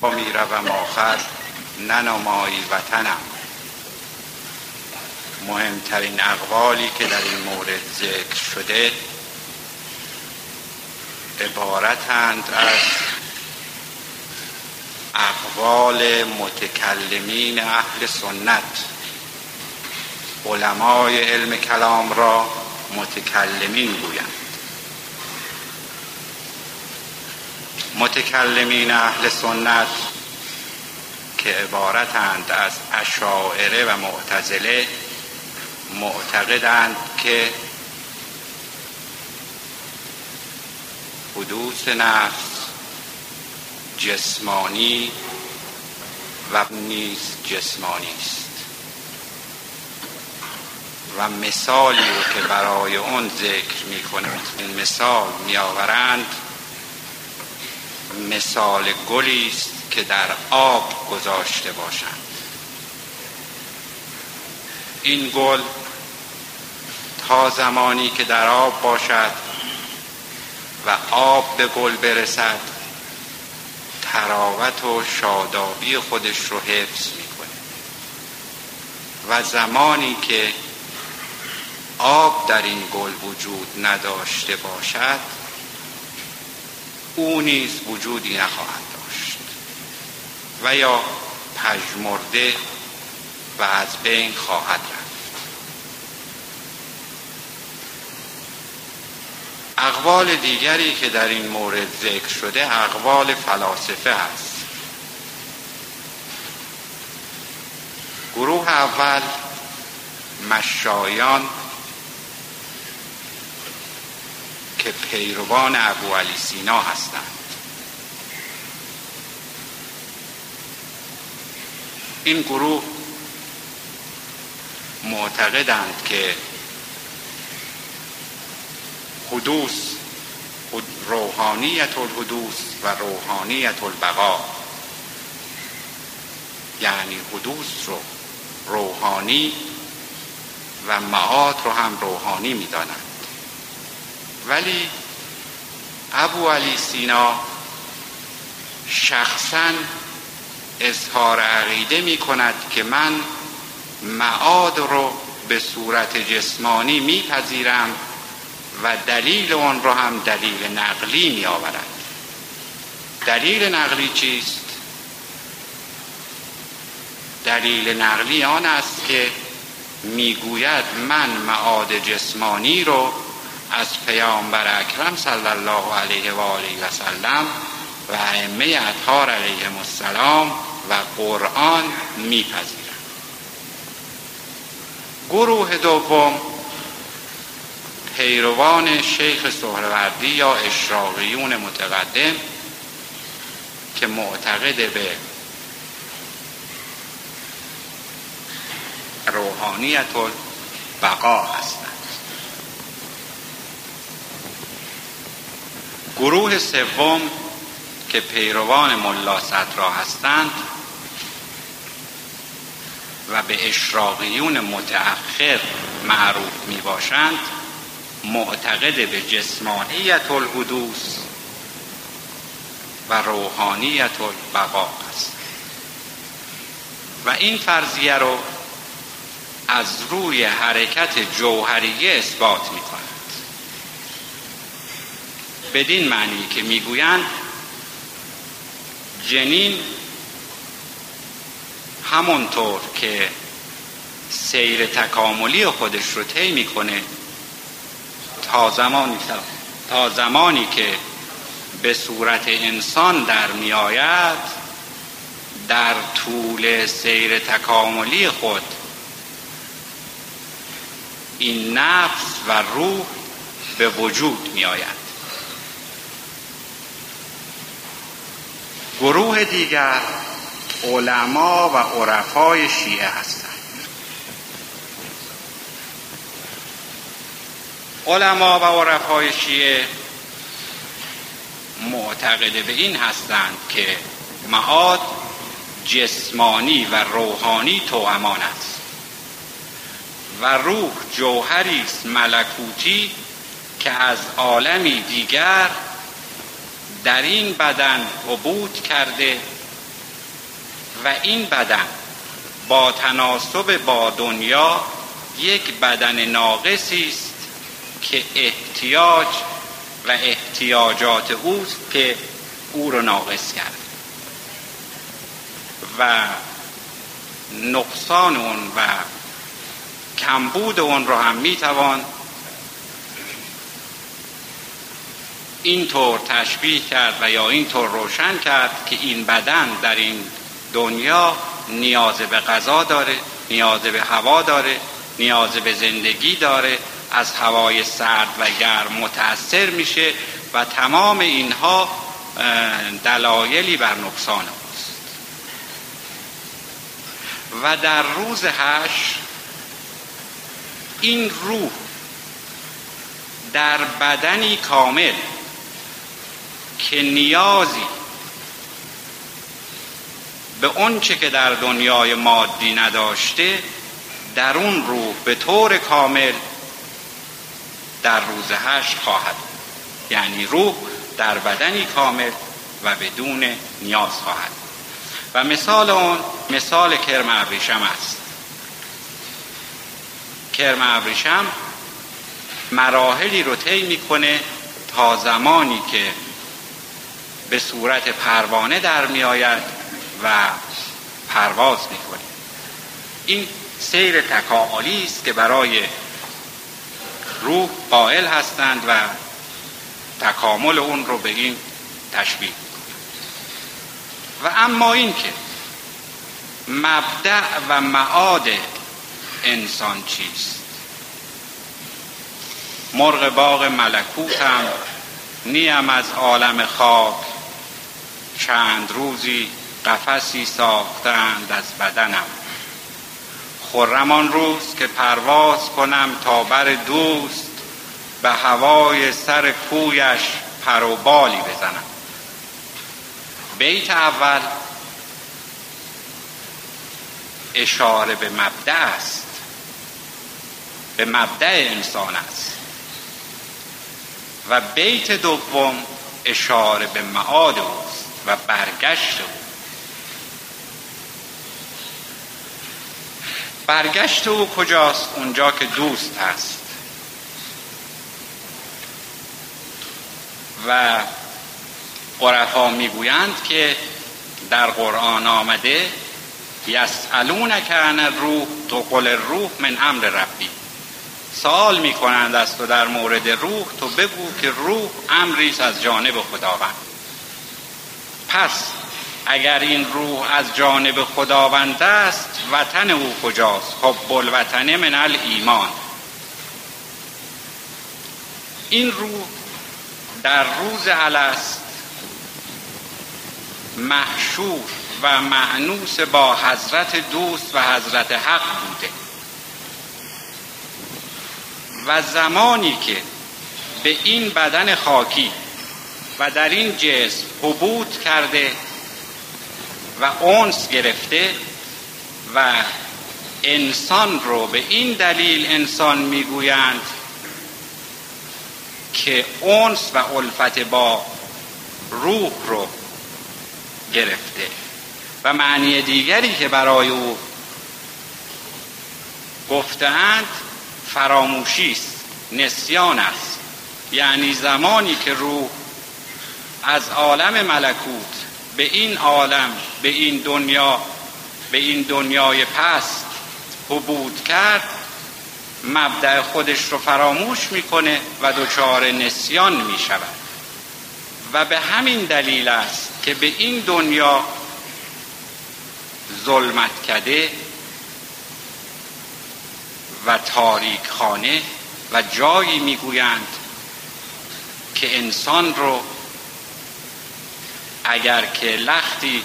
با می‌روم آخر ننمایی وطنم. مهمترین اقوالی که در این مورد ذکر شده عبارتند از اقوال متکلمین اهل سنت. علمای علم کلام را متکلمین گویند. متکلمین اهل سنت که عبارتند از اشاعره و معتزله معتقدند که حدوث نفس جسمانی و نیز جسمانی است. و مثالی رو که برای اون ذکر می این مثال می آورند مثال گلی است که در آب گذاشته باشند. این گل تا زمانی که در آب باشد و آب به گل برسد تراوت و شادابی خودش رو حفظ می‌کنه. و زمانی که آب در این گل وجود نداشته باشد او نیز وجودی نخواهد داشت. و یا پژمرده و از بین خواهد رفت. اقوال دیگری که در این مورد ذکر شده اقوال فلاسفه است. گروه اول مشایان که پیروان ابو علی سینا هستند. این گروه معتقدند که حدوث روحانیت الحدوث و روحانیت البقا. یعنی حدوث رو روحانی و معاد رو هم روحانی می‌دانند. ولی ابو علی سینا شخصا اظهار عقیده می کند که من معاد رو به صورت جسمانی میپذیرم و دلیل اون رو هم دلیل نقلی می آورد دلیل نقلی چیست؟ دلیل نقلی آن است که می‌گوید من معاد جسمانی رو از پیامبر اکرم صلی الله علیه و آله و سلم و ائمه اطهار علیهم السلام و قرآن میپذیرم گروه دوم پیروان شیخ سهروردی یا اشراقیون متقدم که معتقد به روحانیت بقا هستند. گروه سوم که پیروان ملا صدرا هستند و به اشراقیون متأخر معروف می باشند معتقد به جسمانیت الحدوث و روحانیت البقا است. و این فرضیه رو از روی حرکت جوهریه اثبات می کند بدین معنی که می‌گویند جنین همونطور که سیر تکاملی خودش رو طی می‌کنه تا زمانی تا زمانی که به صورت انسان در میآید در طول سیر تکاملی خود این نفس و روح به وجود می گروه دیگر علما و عرفای شیعه هستند. علما و عرفای شیعه معتقد به این هستند که معاد جسمانی و روحانی امان است و روح جوهری است ملکوتی که از عالمی دیگر در این بدن عبود کرده و این بدن با تناسب با دنیا یک بدن ناقصی است که احتیاج و احتیاجات اوست که او رو ناقص کرد و نقصان اون و کمبود اون رو هم می‌توان اینطور تشبیه کرد و یا اینطور روشن کرد که این بدن در این دنیا نیاز به غذا داره نیاز به هوا داره نیاز به زندگی داره از هوای سرد و گرم متأثر میشه و تمام اینها دلایلی بر نقصان اوست و در روز هش این روح در بدنی کامل که نیازی به اونچه که در دنیای مادی نداشته در اون روح به طور کامل در روز هشت خواهد یعنی روح در بدنی کامل و بدون نیاز خواهد و مثال اون مثال کرم ابریشم است. کرم ابریشم مراحلی رو طی می‌کنه تا زمانی که به صورت پروانه در میآید و پرواز می‌کنه این سیر تکاملی است که برای روح قائل هستند و تکامل اون رو به این تشبیه و اما این که مبدع و معاد انسان چیست؟ مرغ باغ ملکوتم نیم از عالم خاک. چند روزی قفسی ساختند از بدنم. خرمان روز که پرواز کنم تا بر دوست به هوای سر کویش پروبالی بزنم. بیت اول اشاره به مبدع است. به مبدع انسان است. و بیت دوم اشاره به معاد اوست. و برگشت او. برگشت او کجاست؟ اونجا که دوست هست. و قرفا می‌گویند که در قرآن آمده یسالون کن روح تو قل روح من امر ربی. سوال می‌کنند از تو در مورد روح تو بگو که روح امریست از جانب خداوند. پس اگر این روح از جانب خداوند است وطن او کجاست؟ خب الوطن من ایمان این روح در روز الست محشور و معنوس با حضرت دوست و حضرت حق بوده. و زمانی که به این بدن خاکی و در این جسم حبوط کرده و اونس گرفته و انسان رو به این دلیل انسان می‌گویند که اونس و الفت با روح رو گرفته. و معنی دیگری که برای او گفتند فراموشی است نسیان است. یعنی زمانی که روح از عالم ملکوت به این عالم به این دنیا به این دنیای پست حبود کرد مبدع خودش رو فراموش می‌کنه و دچار نسیان می‌شود. و به همین دلیل است که به این دنیا ظلمت کده و تاریک خانه و جایی می‌گویند که انسان رو اگر که لختی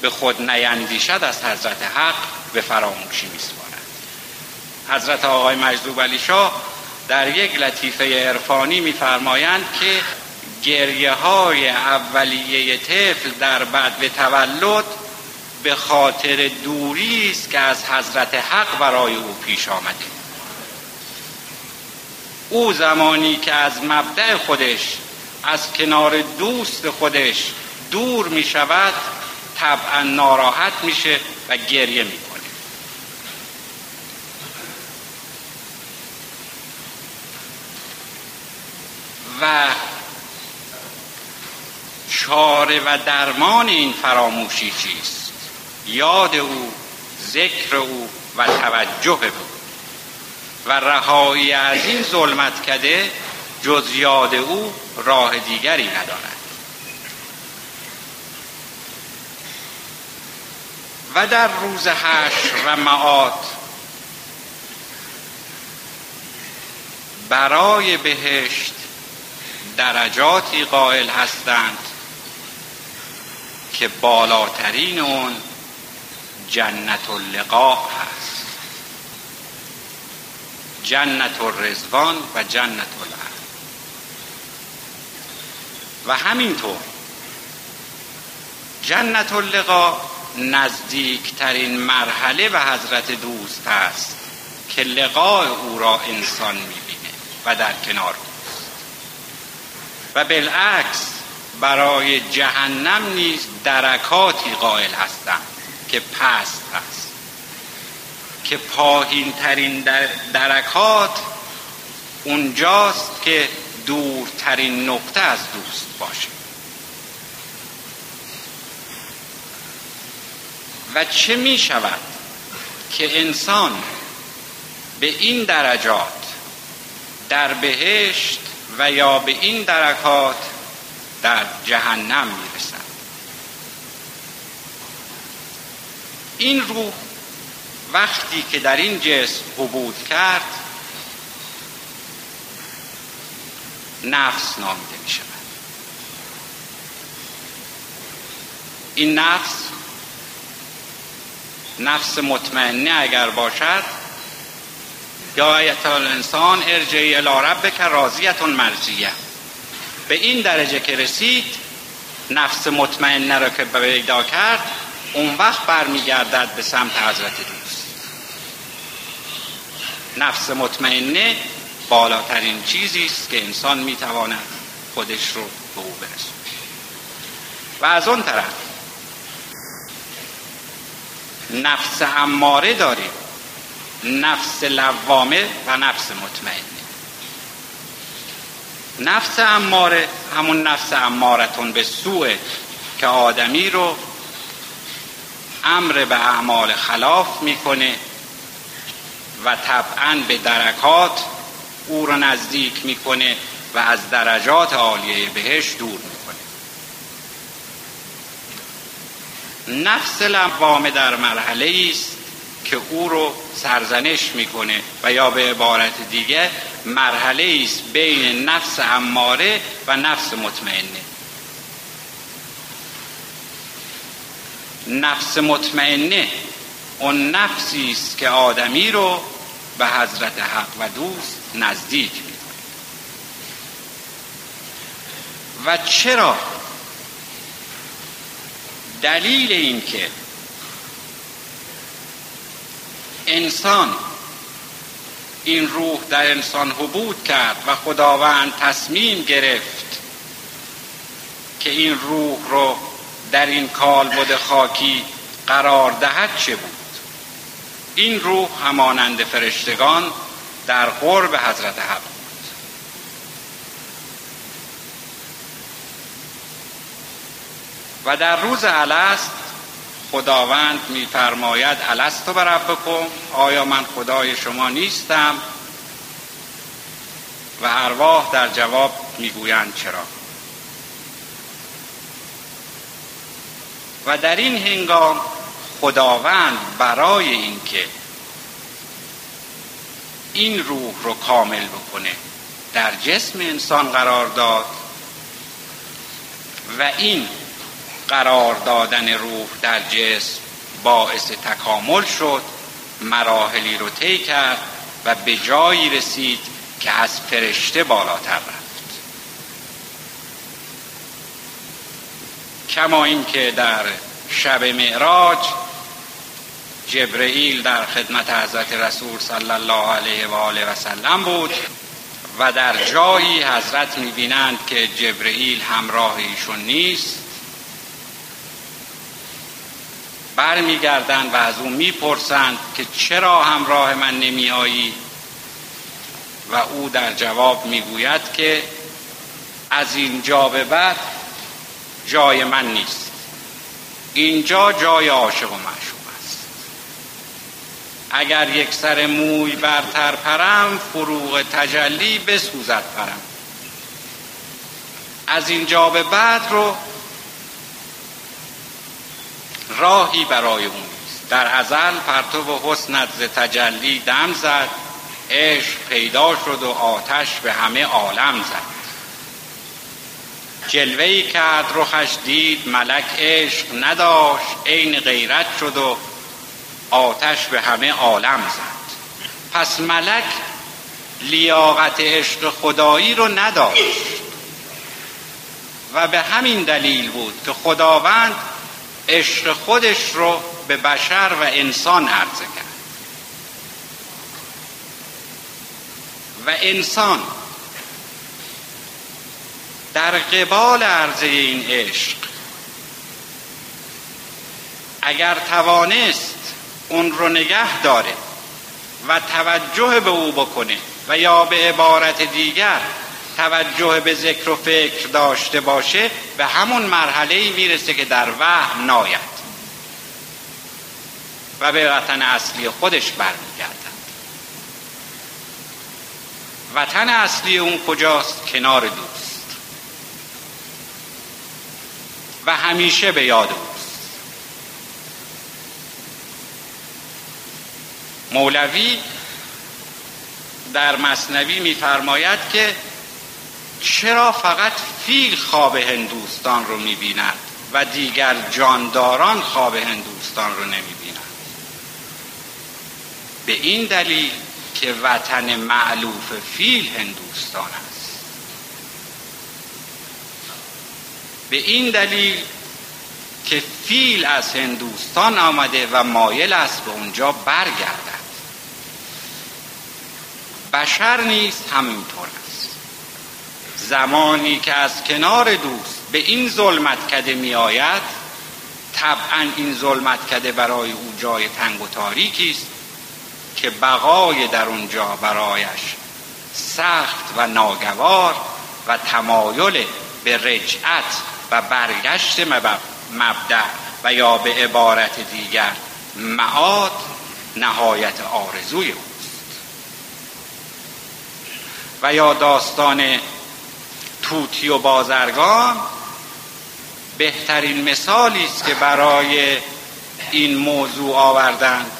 به خود نیندیشد از حضرت حق به فراموشی میسپارد. حضرت آقای مجذوب علی شاه در یک لطیفه عرفانی میفرمایند که گریه های اولیه طفل در بعد تولد به خاطر دوری است که از حضرت حق برای او پیش آمده. او زمانی که از مبدع خودش از کنار دوست خودش دور می شود طبعا ناراحت میشه و گریه می‌کنه. و چاره و درمان این فراموشی چیست؟ یاد او ذکر او و توجه او. و رهایی از این ظلمت کده جز یاد او راه دیگری ندارد. و در روز حشر و معاد برای بهشت درجاتی قائل هستند که بالاترین اون جنت اللقاء هست. جنت الرزوان و جنت العرض و همینطور. جنت اللقاء نزدیکترین مرحله به حضرت دوست است که لقاء او را انسان می‌بینه و در کنار اوست. و بالعکس برای جهنم نیز درکاتی قائل هستند که پست هست. که پایین ترین درکات اونجاست که دورترین نقطه از دوست باشه. و چه می شود که انسان به این درجات در بهشت و یا به این درکات در جهنم می‌رسد این روح وقتی که در این جسم حبود کرد نفس نامیده می شود. این نفس نفس مطمئنه اگر باشد یا ایت الانسان ارجعی الی ربک راضیتون مرضیه. به این درجه که رسید نفس مطمئنه را که پیدا کرد اون وقت برمیگردد به سمت حضرت دوست. نفس مطمئنه بالاترین چیزی است که انسان می‌تواند خودش رو به او برسونه. و از اون طرف نفس اماره داریم. نفس لوامه و نفس مطمئنه. نفس اماره همون نفس امارتون به سوء که آدمی رو امر به اعمال خلاف می‌کنه و طبعا به درکات او رو نزدیک می‌کنه و از درجات عالیه بهش دور می‌کنه. نفس لوامه در مرحله است که او رو سرزنش می‌کنه و یا به عبارت دیگه مرحله است بین نفس اماره و نفس مطمئنه. نفس مطمئنه اون نفسی است که آدمی رو به حضرت حق و دوست نزدیک می‌کنه و چرا دلیل این که انسان این روح در انسان حبود کرد و خداوند تصمیم گرفت که این روح رو در این کالبد خاکی قرار دهد چه بود؟ این روح همانند فرشتگان در قرب حضرت حق بود. و در روز الست خداوند میفرماید الست تو بکن آیا من خدای شما نیستم؟ و ارواح در جواب می‌گویند چرا؟ و در این هنگام خداوند برای اینکه این روح رو کامل بکنه. در جسم انسان قرار داد و این قرار دادن روح در جسم باعث تکامل شد مراحلی رو طی کرد و به جایی رسید که از فرشته بالاتر رفت. کما اینکه در شب معراج جبرئیل در خدمت حضرت رسول صلی الله علیه و آله و سلم بود و در جایی حضرت می‌بینند که جبرئیل همراه ایشون نیست برمیگردند و از او می‌پرسند که چرا همراه من نمی آیی و او در جواب می‌گوید که از اینجا به بعد جای من نیست. اینجا جای عاشق و معشوق. اگر یک سر موی برتر پرم فروغ تجلی بسوزد پرم. از اینجا به بعد رو راهی برای اون نیست. در ازل پرتو حسنت ز تجلی دم زد عشق پیدا شد و آتش به همه عالم زد. جلوه کرد رخش دید ملک عشق نداشت عین غیرت شد و آتش به همه عالم زد. پس ملک لیاقت عشق خدایی رو نداشت. و به همین دلیل بود که خداوند عشق خودش رو به بشر و انسان عرضه کرد. و انسان در قبال عرضه این عشق اگر توانست اون رو نگه داره و توجه به او بکنه و یا به عبارت دیگر توجه به ذکر و فکر داشته باشه به همون مرحله می‌رسه که در وهم ناید. و به وطن اصلی خودش برمیگردد. وطن اصلی اون کجاست؟ کنار دوست. و همیشه به یاد اوست مولوی در مصنوی میفرماید که چرا فقط فیل خواب هندوستان رو می‌بیند و دیگر جانداران خواب هندوستان رو نمی‌بینند به این دلیل که وطن معلوف فیل هندوستان است. به این دلیل که فیل از هندوستان آمده و مایل است به اونجا برگردد. بشر نیست همینطور است. زمانی که از کنار دوست به این ظلمت کده می آید طبعا این ظلمت کده برای او جای تنگ و تاریکی است که بقای در اونجا برایش سخت و ناگوار و تمایل به رجعت و برگشت مبدع و یا به عبارت دیگر معاد نهایت آرزوی اوست و یا داستان توتی و بازرگان بهترین مثالی است که برای این موضوع آوردند.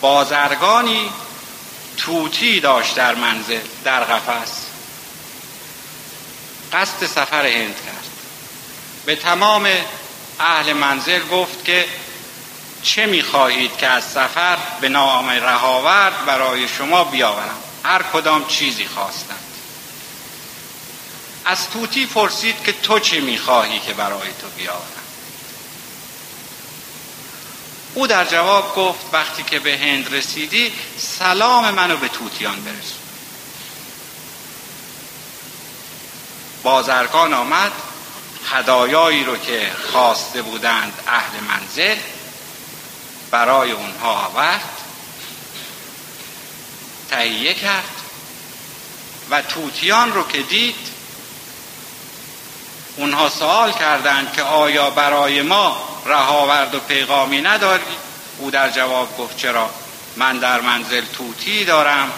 بازرگانی توتی داشت در منزل در قفس. قصد سفر هند کرد. به تمام اهل منزل گفت که چه می‌خواهید که از سفر به نام رهاورد برای شما بیاورم؟ هر کدام چیزی خواستند. از توتی پرسید که تو چه می‌خواهی که برای تو بیاورم؟ او در جواب گفت وقتی که به هند رسیدی سلام منو به توتیان برسون. بازرگان آمد هدایایی رو که خواسته بودند اهل منزل برای اونها آورد. تهیه کرد. و توتیان رو که دید اونها سوال کردند که آیا برای ما رهاورد و پیغامی نداری؟ او در جواب گفت چرا؟ من در منزل توتی دارم.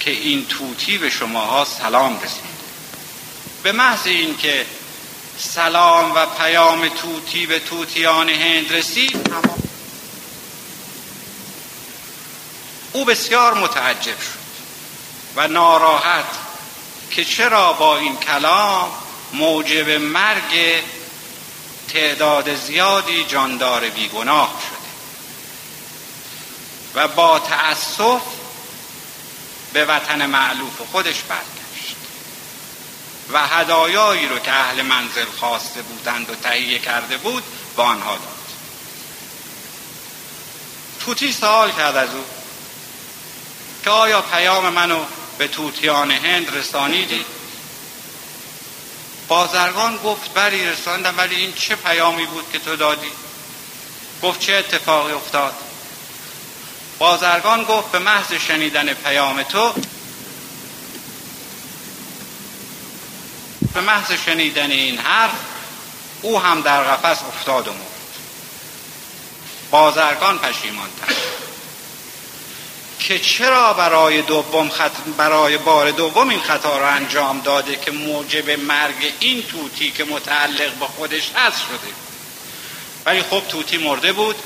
که این توتی به شماها سلام رسید. به محض اینکه سلام و پیام توتی به توتیان هند رسید. او بسیار متعجب شد و ناراحت که چرا با این کلام موجب مرگ تعداد زیادی جاندار بیگناه شده و با تأسف به وطن معلوف خودش برگشت. و هدایایی رو که اهل منزل خواسته بودند و تهیه کرده بود با آنها داد. توتی سوال کرد از او که آیا پیام منو به توتیان هند رسانیدی؟ بازرگان گفت بری رساندم ولی این چه پیامی بود که تو دادی؟ گفت چه اتفاقی افتاد؟ بازرگان گفت به محض شنیدن پیام تو به محض شنیدن این حرف او هم در قفس افتاد و مرد. بازرگان پشیمان که چرا برای دوم خط... برای بار دوم این خطا را انجام داده که موجب مرگ این توتی که متعلق به خودش هست شده؟ ولی خب توتی مرده بود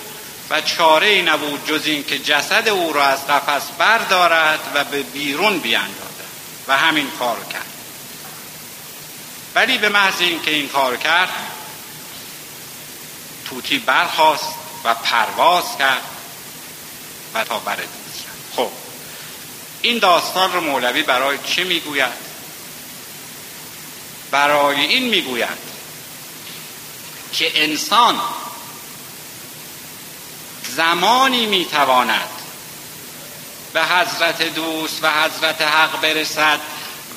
و چاره ای نبود جز این که جسد او را از قفس بردارد و به بیرون بیاندازد و همین کار کرد. ولی به محض اینکه این کار کرد توتی برخواست و پرواز کرد و تا بر خب این داستان رو مولوی برای چه می‌گوید؟ برای این می‌گوید که انسان زمانی می‌تواند به حضرت دوست و حضرت حق برسد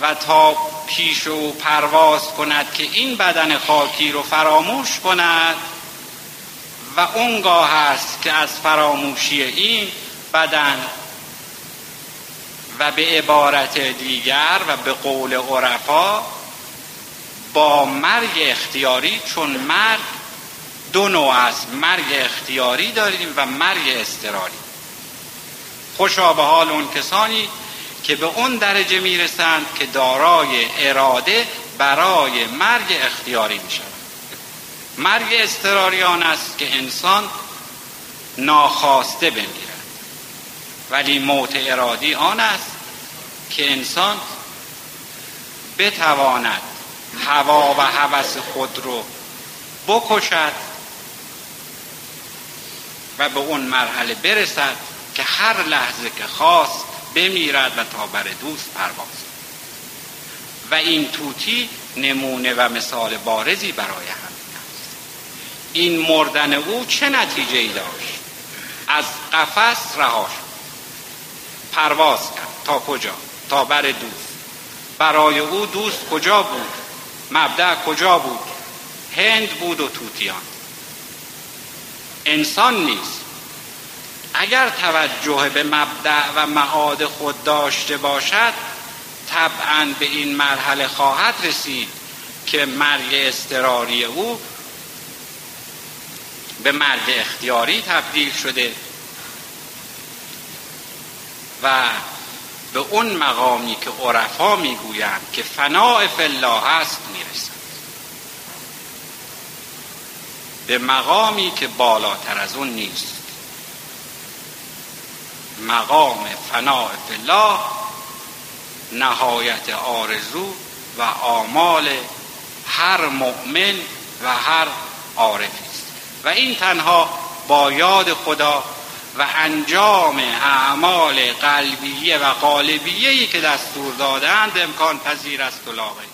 و تا پیش او پرواز کند که این بدن خاکی رو فراموش کند و اونگاه است که از فراموشی این بدن و به عبارت دیگر و به قول عرفا با مرگ اختیاری چون مرگ دو نوع است مرگ اختیاری داریم و مرگ استراری خوشا به حال اون کسانی که به اون درجه می‌رسند که دارای اراده برای مرگ اختیاری می شود مرگ استراری آن است که انسان ناخواسته بمیرد. ولی موت ارادی آن است که انسان بتواند هوا و هوس خود رو بکشد و به اون مرحله برسد که هر لحظه که خواست بمیرد و تا بر دوست پرواز. و این توتی نمونه و مثال بارزی برای همین است. این مردن او چه نتیجه ای داشت؟ از قفس رها شد. پرواز کرد. تا کجا؟ تا بر دوست. برای او دوست کجا بود؟ مبدع کجا بود؟ هند بود و توتیان انسان نیست. اگر توجه به مبدع و معاد خود داشته باشد طبعا به این مرحله خواهد رسید که مرگ استراری او به مرگ اختیاری تبدیل شده و به اون مقامی که عرفا می‌گویند که فناع فلاح است می‌رسد. به مقامی که بالاتر از اون نیست. مقام فناع فلاح نهایت آرزو و آمال هر مؤمن و هر عارفی است. و این تنها با یاد خدا و انجام اعمال قلبیه و قالبیه ای که دستور دادند امکان پذیر است و لاغی